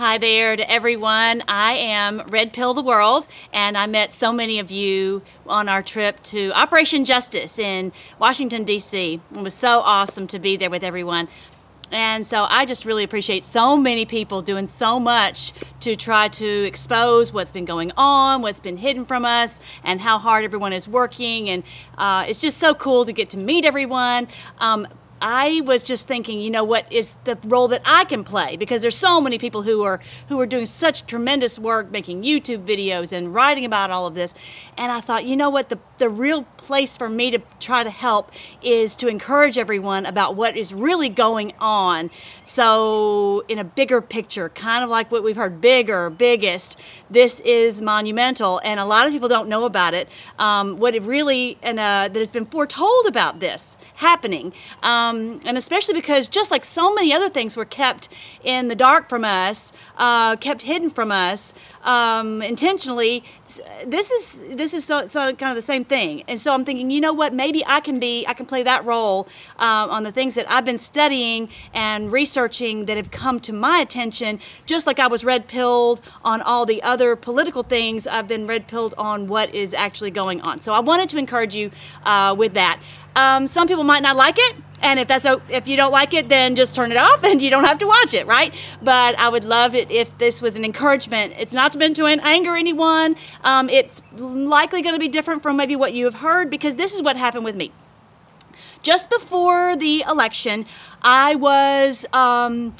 Hi there to everyone. I am Red Pill the World, and I met so many of you on our trip to Operation Justice in Washington, D.C. It was so awesome to be there with everyone. And so I just really appreciate so many people doing so much to try to expose what's been going on, what's been hidden from us, and how hard everyone is working. And uh, it's just so cool to get to meet everyone. Um, I was just thinking, you know, what is the role that I can play? Because there's so many people who are who are doing such tremendous work, making YouTube videos and writing about all of this. And I thought, you know what, the the real place for me to try to help is to encourage everyone about what is really going on. So, in a bigger picture, kind of like what we've heard, bigger, biggest. This is monumental, and a lot of people don't know about it. Um, what it really and uh, that has been foretold about this happening. Um, and especially because just like so many other things were kept in the dark from us, uh, kept hidden from us um, intentionally, this is this is so, so kind of the same thing. And so I'm thinking, you know what? Maybe I can be I can play that role um, on the things that I've been studying and researching that have come to my attention. Just like I was red pilled on all the other political things, I've been red pilled on what is actually going on. So I wanted to encourage you uh, with that. Um, some people might not like it, and if that's if you don't like it, then just turn it off, and you don't have to watch it, right? But I would love it if this was an encouragement. It's not meant to anger anyone. Um, it's likely going to be different from maybe what you have heard because this is what happened with me. Just before the election, I was. Um,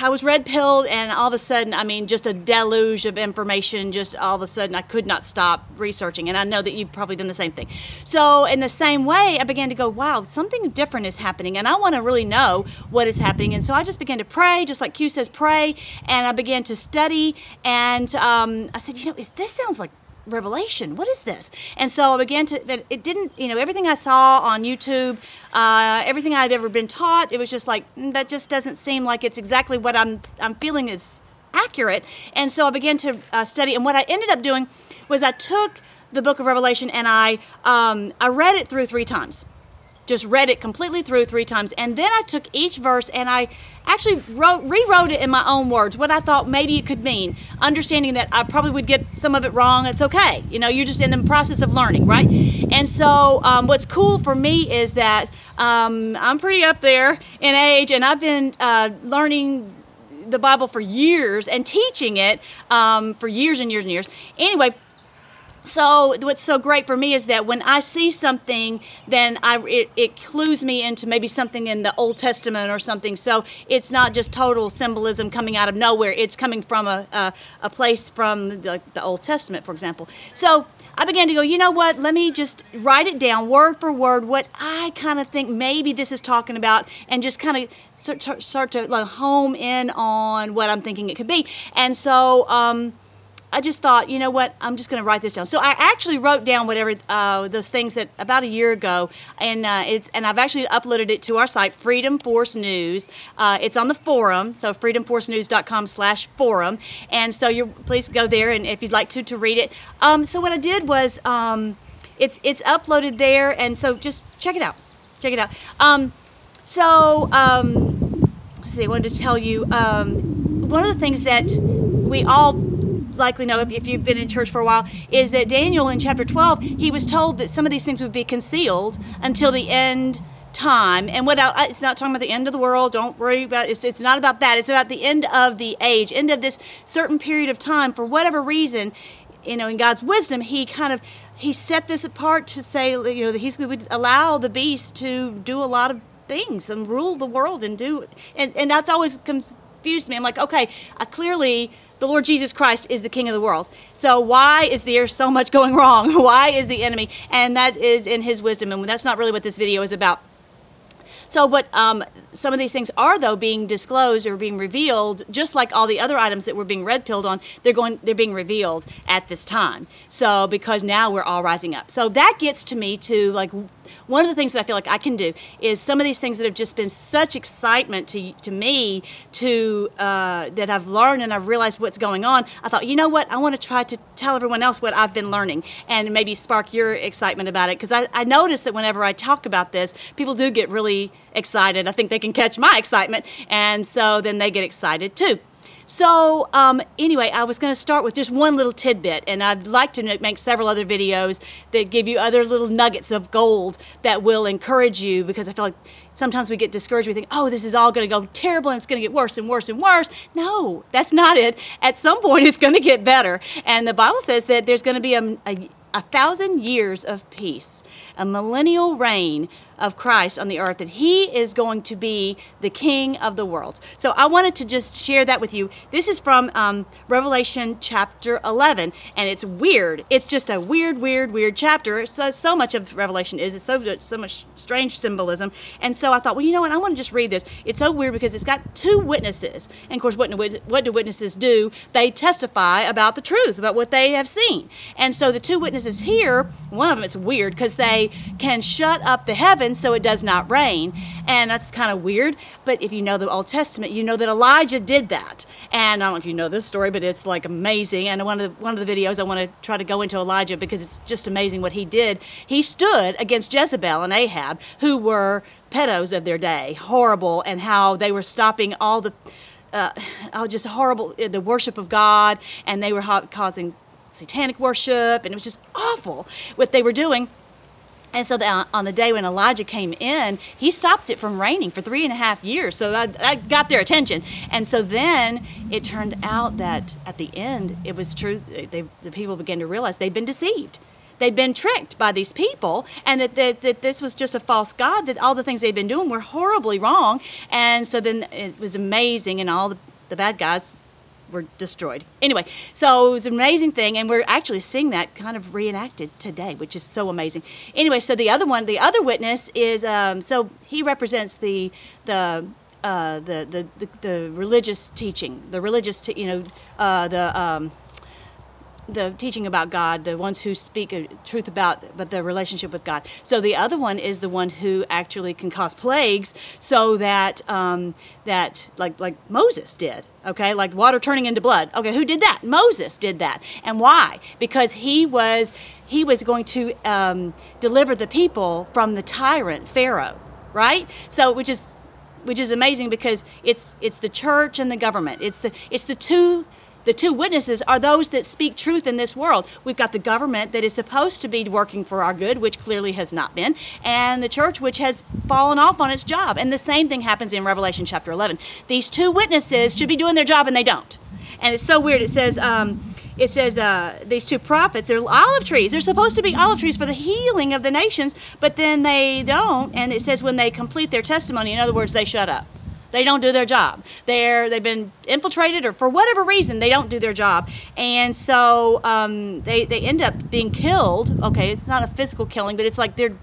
I was red pilled, and all of a sudden, I mean, just a deluge of information. Just all of a sudden, I could not stop researching. And I know that you've probably done the same thing. So, in the same way, I began to go, wow, something different is happening, and I want to really know what is happening. And so, I just began to pray, just like Q says, pray. And I began to study. And um, I said, you know, this sounds like revelation. What is this? And so i began to it didn't you know everything i saw on youtube uh, everything i'd ever been taught it was just like mm, that just doesn't seem like it's exactly what i'm i'm feeling is accurate. And so i began to uh, study and what i ended up doing was i took the book of revelation and i um, i read it through three times just read it completely through three times and then i took each verse and i actually wrote, rewrote it in my own words, what I thought maybe it could mean, understanding that I probably would get some of it wrong. It's okay. You know, you're just in the process of learning, right? And so, um, what's cool for me is that um, I'm pretty up there in age, and I've been uh, learning the Bible for years and teaching it um, for years and years and years. Anyway, so what's so great for me is that when I see something, then I it, it, clues me into maybe something in the Old Testament or something. So it's not just total symbolism coming out of nowhere. It's coming from a a, a place from the, the Old Testament, for example. So I began to go, you know what? Let me just write it down word for word what I kind of think maybe this is talking about, and just kind of start, to like home in on what I'm thinking it could be. And so. Um, I just thought, you know what, I'm just going to write this down. So I actually wrote down whatever uh, those things that about a year ago, and uh, it's and I've actually uploaded it to our site, Freedom Force News. Uh, it's on the forum, so freedomforcenews.com/forum, and so you please go there, and if you'd like to to read it. Um, so what I did was, um, it's it's uploaded there, and so just check it out, check it out. Um, so um, let's see, I wanted to tell you um, one of the things that we all likely know if, if you've been in church for a while is that Daniel in chapter 12, he was told that some of these things would be concealed until the end time. And what I, it's not talking about the end of the world. Don't worry about it's, it's not about that. It's about the end of the age end of this certain period of time. For whatever reason you know in god's wisdom he kind of he set this apart to say you know that he's going to allow the beast to do a lot of things and rule the world and do and, and that's always confused me i'm like okay I clearly the Lord Jesus Christ is the King of the world. So why is there so much going wrong? Why is the enemy? And that is in His wisdom, and that's not really what this video is about. So what um, some of these things are though being disclosed or being revealed, just like all the other items that were being red pilled on, they're going they're being revealed at this time. So because now we're all rising up. So that gets to me to like one of the things that I feel like I can do is some of these things that have just been such excitement to to me to uh, that I've learned and I've realized what's going on. I thought, you know what, I want to try to tell everyone else what I've been learning and maybe spark your excitement about it because I, I notice that whenever I talk about this, people do get really excited. I think they can catch my excitement, and so then they get excited too. So, um, anyway, I was going to start with just one little tidbit, and I'd like to make several other videos that give you other little nuggets of gold that will encourage you because I feel like sometimes we get discouraged. We think, oh, this is all going to go terrible and it's going to get worse and worse and worse. No, that's not it. At some point, it's going to get better. And the Bible says that there's going to be a, a, a thousand years of peace, a millennial reign of Christ on the earth, that He is going to be the King of the world. So I wanted to just share that with you. This is from um, Revelation chapter 11, and it's weird. It's just a weird, weird, weird chapter. So, so much of Revelation is. It's so, so much strange symbolism. And so I thought, well, you know what? I want to just read this. It's so weird because it's got two witnesses. And of course, what what do witnesses do? They testify about the truth, about what they have seen. And so the two witnesses here, one of them is weird because they can shut up the heavens so it does not rain. And that's kind of weird. But if you know the Old Testament, you know that Elijah did that. And I don't know if you know this story, but it's like amazing. And one of the, one of the videos I want to try to go into Elijah because it's just amazing what he did. He stood against Jezebel and Ahab, who were pedos of their day, horrible, and how they were stopping all the, uh, oh, just horrible, uh, the worship of God, and they were causing satanic worship, and it was just awful what they were doing. And so the, uh, on the day when Elijah came in, he stopped it from raining for three and a half years. So that, that, got their attention. And so then it turned out that at the end, it was true. They, the people began to realize they'd been deceived. They'd been tricked by these people, and that, that, that this was just a false God, that all the things they'd been doing were horribly wrong. And so then it was amazing, and all the, the bad guys were destroyed. Anyway, so it was an amazing thing, and we're actually seeing that kind of reenacted today, which is so amazing. Anyway, so the other one, the other witness is um, so he represents the the. Uh, the, the, the, the religious teaching, the religious, te- you know, uh, the um, the teaching about God, the ones who speak truth about but the relationship with God. So the other one is the one who actually can cause plagues, so that um, that like like Moses did. Okay, like water turning into blood. Okay, who did that? Moses did that, and why? Because he was he was going to um, deliver the people from the tyrant Pharaoh, right? So which is which is amazing because it's it's the church and the government. It's the it's the two the two witnesses are those that speak truth in this world. We've got the government that is supposed to be working for our good, which clearly has not been, and the church, which has fallen off on its job. And the same thing happens in Revelation chapter 11. These two witnesses should be doing their job, and they don't. And it's so weird. It says, um, it says uh, these two prophets they're olive trees they're supposed to be olive trees for the healing of the nations but then they don't and it says when they complete their testimony in other words they shut up they don't do their job. They're they've been infiltrated, or for whatever reason, they don't do their job, and so um, they they end up being killed. Okay, it's not a physical killing, but it's like they're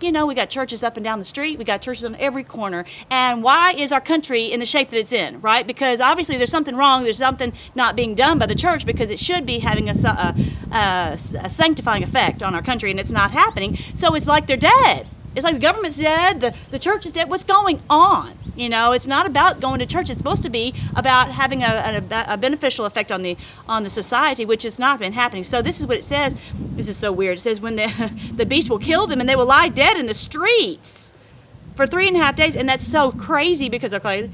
you know, we got churches up and down the street, we got churches on every corner. And why is our country in the shape that it's in, right? Because obviously there's something wrong, there's something not being done by the church because it should be having a, a, a, a sanctifying effect on our country, and it's not happening. So it's like they're dead. It's like the government's dead, the, the church is dead. What's going on? You know, it's not about going to church. It's supposed to be about having a, a, a, beneficial effect on the on the society, which has not been happening. So this is what it says. This is so weird. It says when the the beast will kill them and they will lie dead in the streets for three and a half days, and that's so crazy because they're like,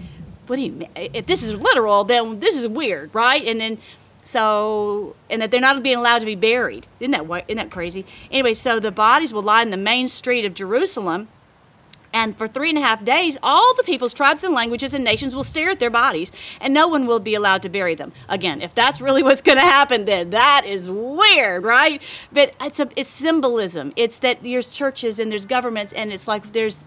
what do you? If this is literal, then this is weird, right? And then so, and that they're not being allowed to be buried. Isn't that isn't that crazy? Anyway, so the bodies will lie in the main street of Jerusalem, and for three and a half days, all the peoples, tribes, and languages and nations will stare at their bodies, and no one will be allowed to bury them. Again, if that's really what's going to happen, then that is weird, right? But it's a it's symbolism. It's that there's churches and there's governments, and it's like there's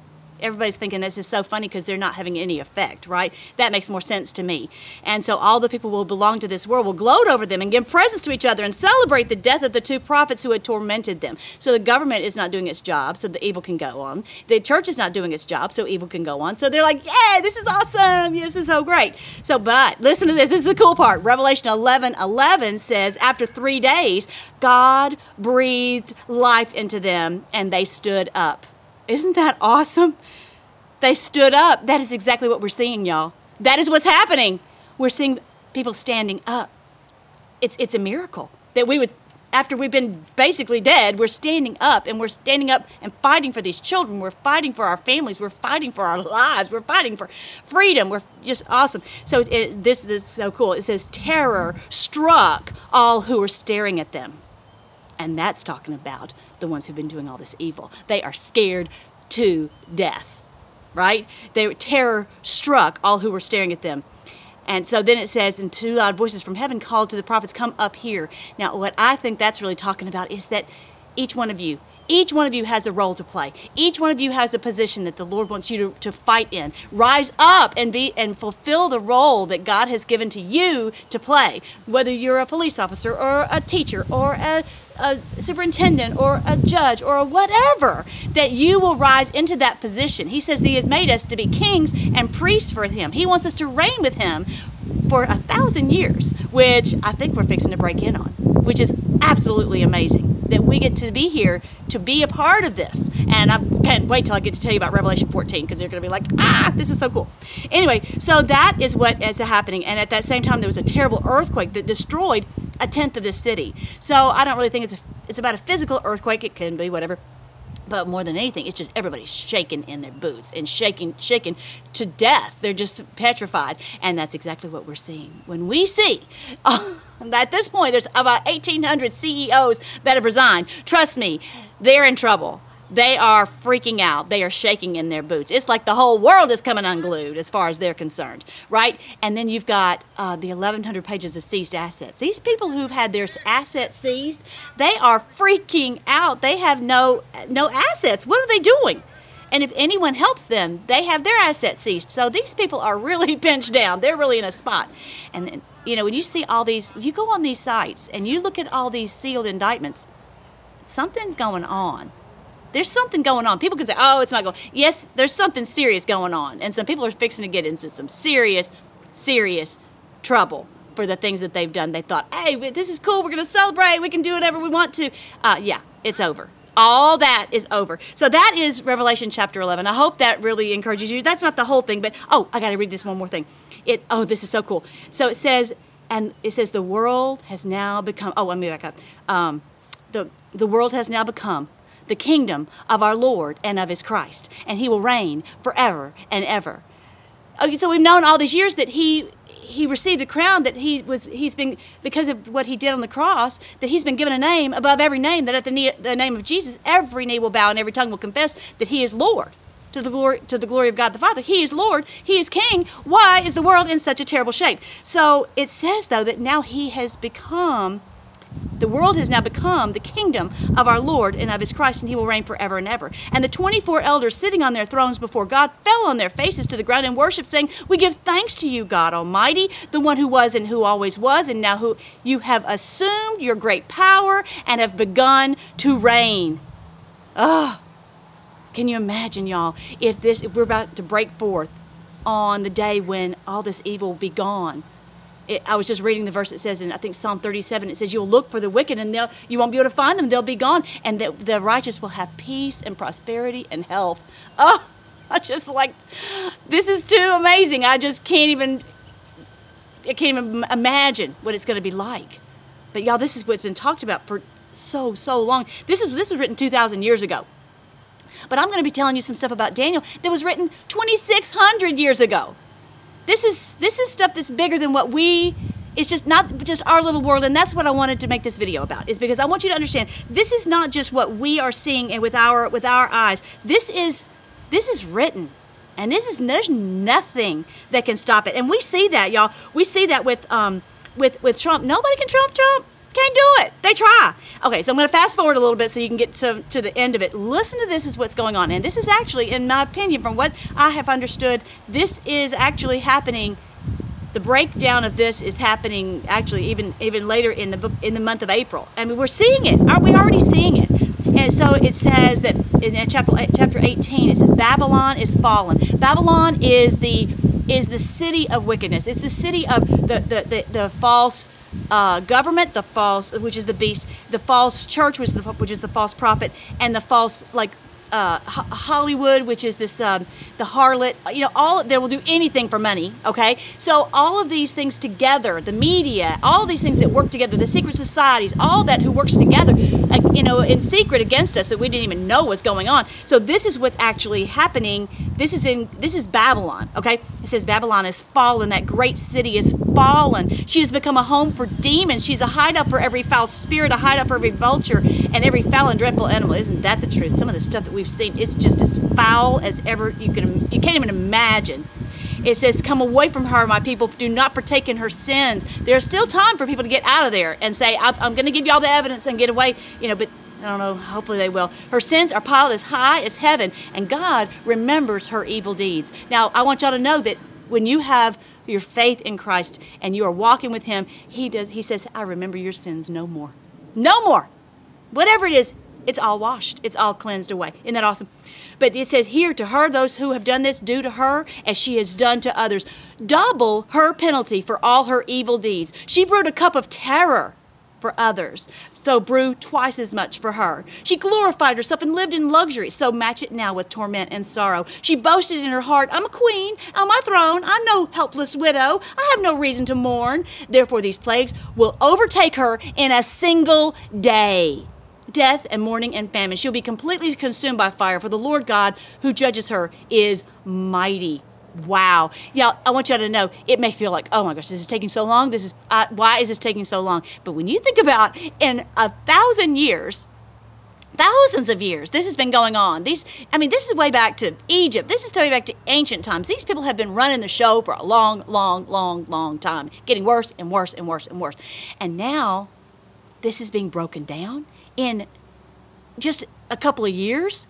everybody's thinking this is so funny because they're not having any effect, right? That makes more sense to me. And so all the people will belong to this world will gloat over them and give presents to each other and celebrate the death of the two prophets who had tormented them. So the government is not doing its job, so the evil can go on. The church is not doing its job, so evil can go on. So they're like, yeah, this is awesome! This is so great." So, but listen to this. This is the cool part. Revelation 11, 11 says, after three days, God breathed life into them, and they stood up. Isn't that awesome? They stood up. That is exactly what we're seeing, y'all. That is what's happening. We're seeing people standing up. It's, it's a miracle that we would after we've been basically dead, we're standing up and we're standing up and fighting for these children. We're fighting for our families. We're fighting for our lives. We're fighting for freedom. We're just awesome. So it, this, this is so cool. It says, Terror struck all who were staring at them. And that's talking about the ones who've been doing all this evil. They are scared to death, right? They terror struck all who were staring at them. And so then it says, and two loud voices from heaven called to the prophets, Come up here. Now, what I think that's really talking about is that each one of you, each one of you has a role to play. Each one of you has a position that the Lord wants you to, to fight in. Rise up and be and fulfill the role that God has given to you to play. Whether you're a police officer or a teacher or a a superintendent or a judge or a whatever, that you will rise into that position. He says he has made us to be kings and priests for him. He wants us to reign with him for a thousand years, which I think we're fixing to break in on, which is absolutely amazing that we get to be here to be a part of this. And I can't wait till I get to tell you about Revelation 14 because they're going to be like, ah, this is so cool. Anyway, so that is what is happening. And at that same time, there was a terrible earthquake that destroyed a tenth of the city. So I don't really think it's a, it's about a physical earthquake. It can be whatever. But more than anything, it's just everybody's shaking in their boots and shaking, shaking to death. They're just petrified, and that's exactly what we're seeing. When we see uh, at this point, there's about 1,800 CEOs that have resigned. Trust me, they're in trouble they are freaking out. They are shaking in their boots. It's like the whole world is coming unglued as far as they're concerned, right? And then you've got uh, the 1,100 pages of seized assets. These people who've had their assets seized, they are freaking out. They have no no assets. What are they doing? And if anyone helps them, they have their assets seized. So these people are really pinched down. They're really in a spot. And then, you know, when you see all these, you go on these sites and you look at all these sealed indictments, something's going on there's something going on. People can say, oh, it's not going. Yes, there's something serious going on. And some people are fixing to get into some serious, serious trouble for the things that they've done. They thought, hey, this is cool. We're going to celebrate. We can do whatever we want to. Uh, yeah, it's over. All that is over. So that is Revelation chapter 11. I hope that really encourages you. That's not the whole thing, but oh, I got to read this one more thing. It oh, this is so cool. So it says, and it says the world has now become. Oh, let me back up. Um, the the world has now become the kingdom of our Lord and of his Christ, and he will reign forever and ever. Okay, so we've known all these years that he he received the crown that he was he's been because of what he did on the cross that he's been given a name above every name that at the, the name of Jesus every knee will bow and every tongue will confess that he is Lord to the glory to the glory of God the Father. He is Lord, he is king. Why is the world in such a terrible shape? So it says though that now he has become the world has now become the kingdom of our Lord and of his Christ, and he will reign forever and ever. And the 24 elders sitting on their thrones before God fell on their faces to the ground and worshiped, saying, We give thanks to you, God Almighty, the one who was and who always was, and now who you have assumed your great power and have begun to reign. Ah, oh, can you imagine, y'all, if this if we're about to break forth on the day when all this evil will be gone? It, I was just reading the verse that says in I think Psalm 37 it says you'll look for the wicked and they'll you won't be able to find them they'll be gone and the, the righteous will have peace and prosperity and health. Oh, I just like this is too amazing. I just can't even I can't even imagine what it's going to be like. But y'all, this is what's been talked about for so so long. This is this was written 2,000 years ago. But I'm going to be telling you some stuff about Daniel that was written 2,600 years ago this is this is stuff that's bigger than what we it's just not just our little world and that's what i wanted to make this video about is because i want you to understand this is not just what we are seeing and with our with our eyes. This is this is written and this is there's nothing that can stop it. And we see that y'all. We see that with um with with trump. Nobody can trump trump can't do it. They try. Okay, so I'm going to fast forward a little bit so you can get to, to the end of it. Listen to this is what's going on. And this is actually, in my opinion, from what I have understood, this is actually happening. The breakdown of this is happening actually even even later in the in the month of April. I mean, we're seeing it. Aren't we already seeing it? And so it says that in chapter eh, chapter 18, it says Babylon is fallen. Babylon is the is the city of wickedness. It's the city of the the, the, the false uh, government, the false, which is the beast, the false church, which is the, which is the false prophet, and the false like uh, Hollywood, which is this um, the harlot, you know, all they will do anything for money, okay? So all of these things together, the media, all these things that work together, the secret societies, all that who works together, you know, in secret against us that we didn't even know was going on. So this is what's actually happening. This is in this is Babylon, okay? It says Babylon is fallen, that great city is fallen. She has become a home for demons. She's a hideout for every foul spirit, a hideout for every vulture and every foul and dreadful animal. Isn't that the truth? Some of the stuff that we've seen, it's just as foul as ever you can you can't even imagine. It says, Come away from her, my people. Do not partake in her sins. There's still time for people to get out of there and say, I'm, I'm going to give you all the evidence and get away. You know, but I don't know, hopefully they will. Her sins are piled as high as heaven, and God remembers her evil deeds. Now, I want y'all to know that when you have your faith in Christ and you are walking with Him, He does. He says, "I remember your sins no more, no more." Whatever it is, it's all washed. It's all cleansed away. Isn't that awesome? But it says here to her, those who have done this, do to her as she has done to others. Double her penalty for all her evil deeds. She brewed a cup of terror for others. So brew twice as much for her. She glorified herself and lived in luxury. So match it now with torment and sorrow. She boasted in her heart, I'm a queen on my throne. I'm no helpless widow. I have no reason to mourn. Therefore, these plagues will overtake her in a single day death and mourning and famine. She'll be completely consumed by fire, for the Lord God who judges her is mighty. Wow. Yeah, I want y'all to know it may feel like, oh my gosh, this is taking so long. This is uh, why is this taking so long? But when you think about in a thousand years, thousands of years this has been going on these i mean this is way back to egypt this is way back to ancient times these people have been running the show for a long long long long time getting worse and worse and worse and worse and now this is being broken down in just a couple of years.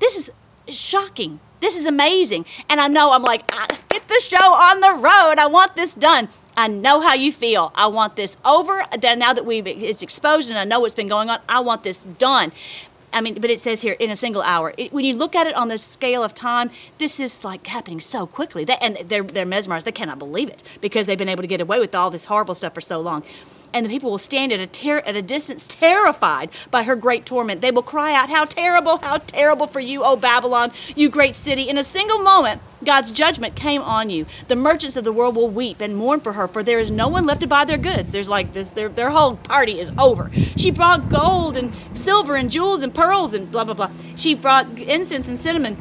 This is shocking. This is amazing. And I know I'm like, ah, get the show on the road. I want this done. I know how you feel. I want this over. Now that we've it's exposed and I know what's been going on, I want this done. I mean, but it says here in a single hour. It, when you look at it on the scale of time, this is like happening so quickly. They, and they're they're mesmerized. They cannot believe it because they've been able to get away with all this horrible stuff for so long and the people will stand at a, ter- at a distance terrified by her great torment. They will cry out, How terrible, how terrible for you, O Babylon, you great city. In a single moment, God's judgment came on you. The merchants of the world will weep and mourn for her, for there is no one left to buy their goods. There's like this, their, their whole party is over. She brought gold and silver and jewels and pearls and blah, blah, blah. She brought incense and cinnamon,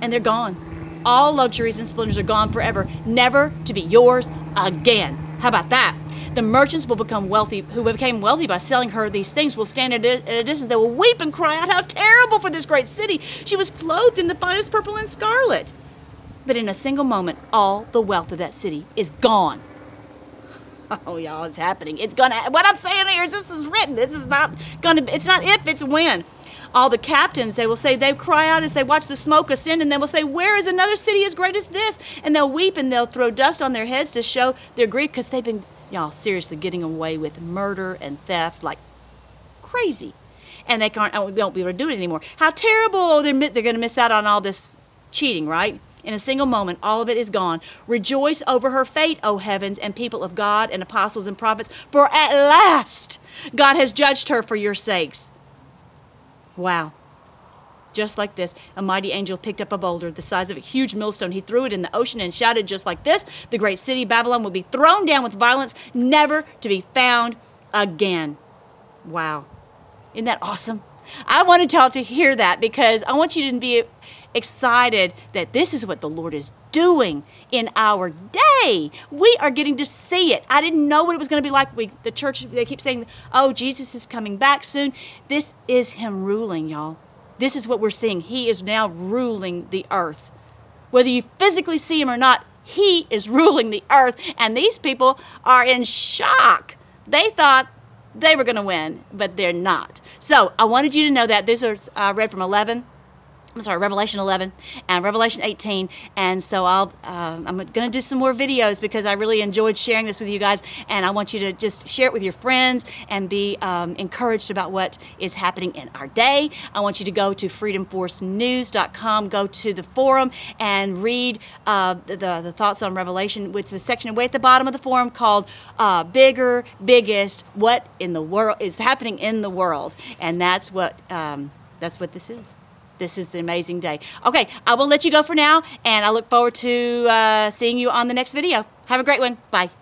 and they're gone. All luxuries and splendors are gone forever, never to be yours again. How about that? The merchants will become wealthy, who became wealthy by selling her these things, will stand at a, distance. They will weep and cry out, How terrible for this great city! She was clothed in the finest purple and scarlet. But in a single moment, all the wealth of that city is gone. Oh, y'all, it's happening. It's gonna. What I'm saying here is this is written. This is not gonna. It's not if. It's when all the captains, they will say, they cry out as they watch the smoke ascend, and they will say, Where is another city as great as this? And they'll weep and they'll throw dust on their heads to show their grief because they've been y'all seriously getting away with murder and theft like crazy. And they can't we won't be able to do it anymore. How terrible they're, they're going to miss out on all this cheating right? In a single moment all of it is gone. Rejoice over her fate o heavens and people of god and apostles and prophets for at last god has judged her for your sakes. Wow just like this. A mighty angel picked up a boulder the size of a huge millstone. He threw it in the ocean and shouted just like this The great city, Babylon, will be thrown down with violence, never to be found again. Wow. Isn't that awesome? I wanted y'all to hear that because I want you to be excited that this is what the Lord is doing in our day. We are getting to see it. I didn't know what it was going to be like. We, the church, they keep saying, oh, Jesus is coming back soon. This is Him ruling, y'all. This is what we're seeing. He is now ruling the earth. Whether you physically see him or not, he is ruling the earth. And these people are in shock. They thought they were going to win, but they're not. So I wanted you to know that. This is uh, read from 11 I'm sorry, Revelation 11 and Revelation 18. And so I'll, um, I'm going to do some more videos because I really enjoyed sharing this with you guys. And I want you to just share it with your friends and be um, encouraged about what is happening in our day. I want you to go to freedomforcenews.com, go to the forum and read uh, the, the thoughts on Revelation, which is a section way at the bottom of the forum called uh, Bigger, Biggest, What in the World is Happening in the World. And that's what, um, that's what this is. This is the amazing day. Okay, I will let you go for now, and I look forward to uh, seeing you on the next video. Have a great one. Bye.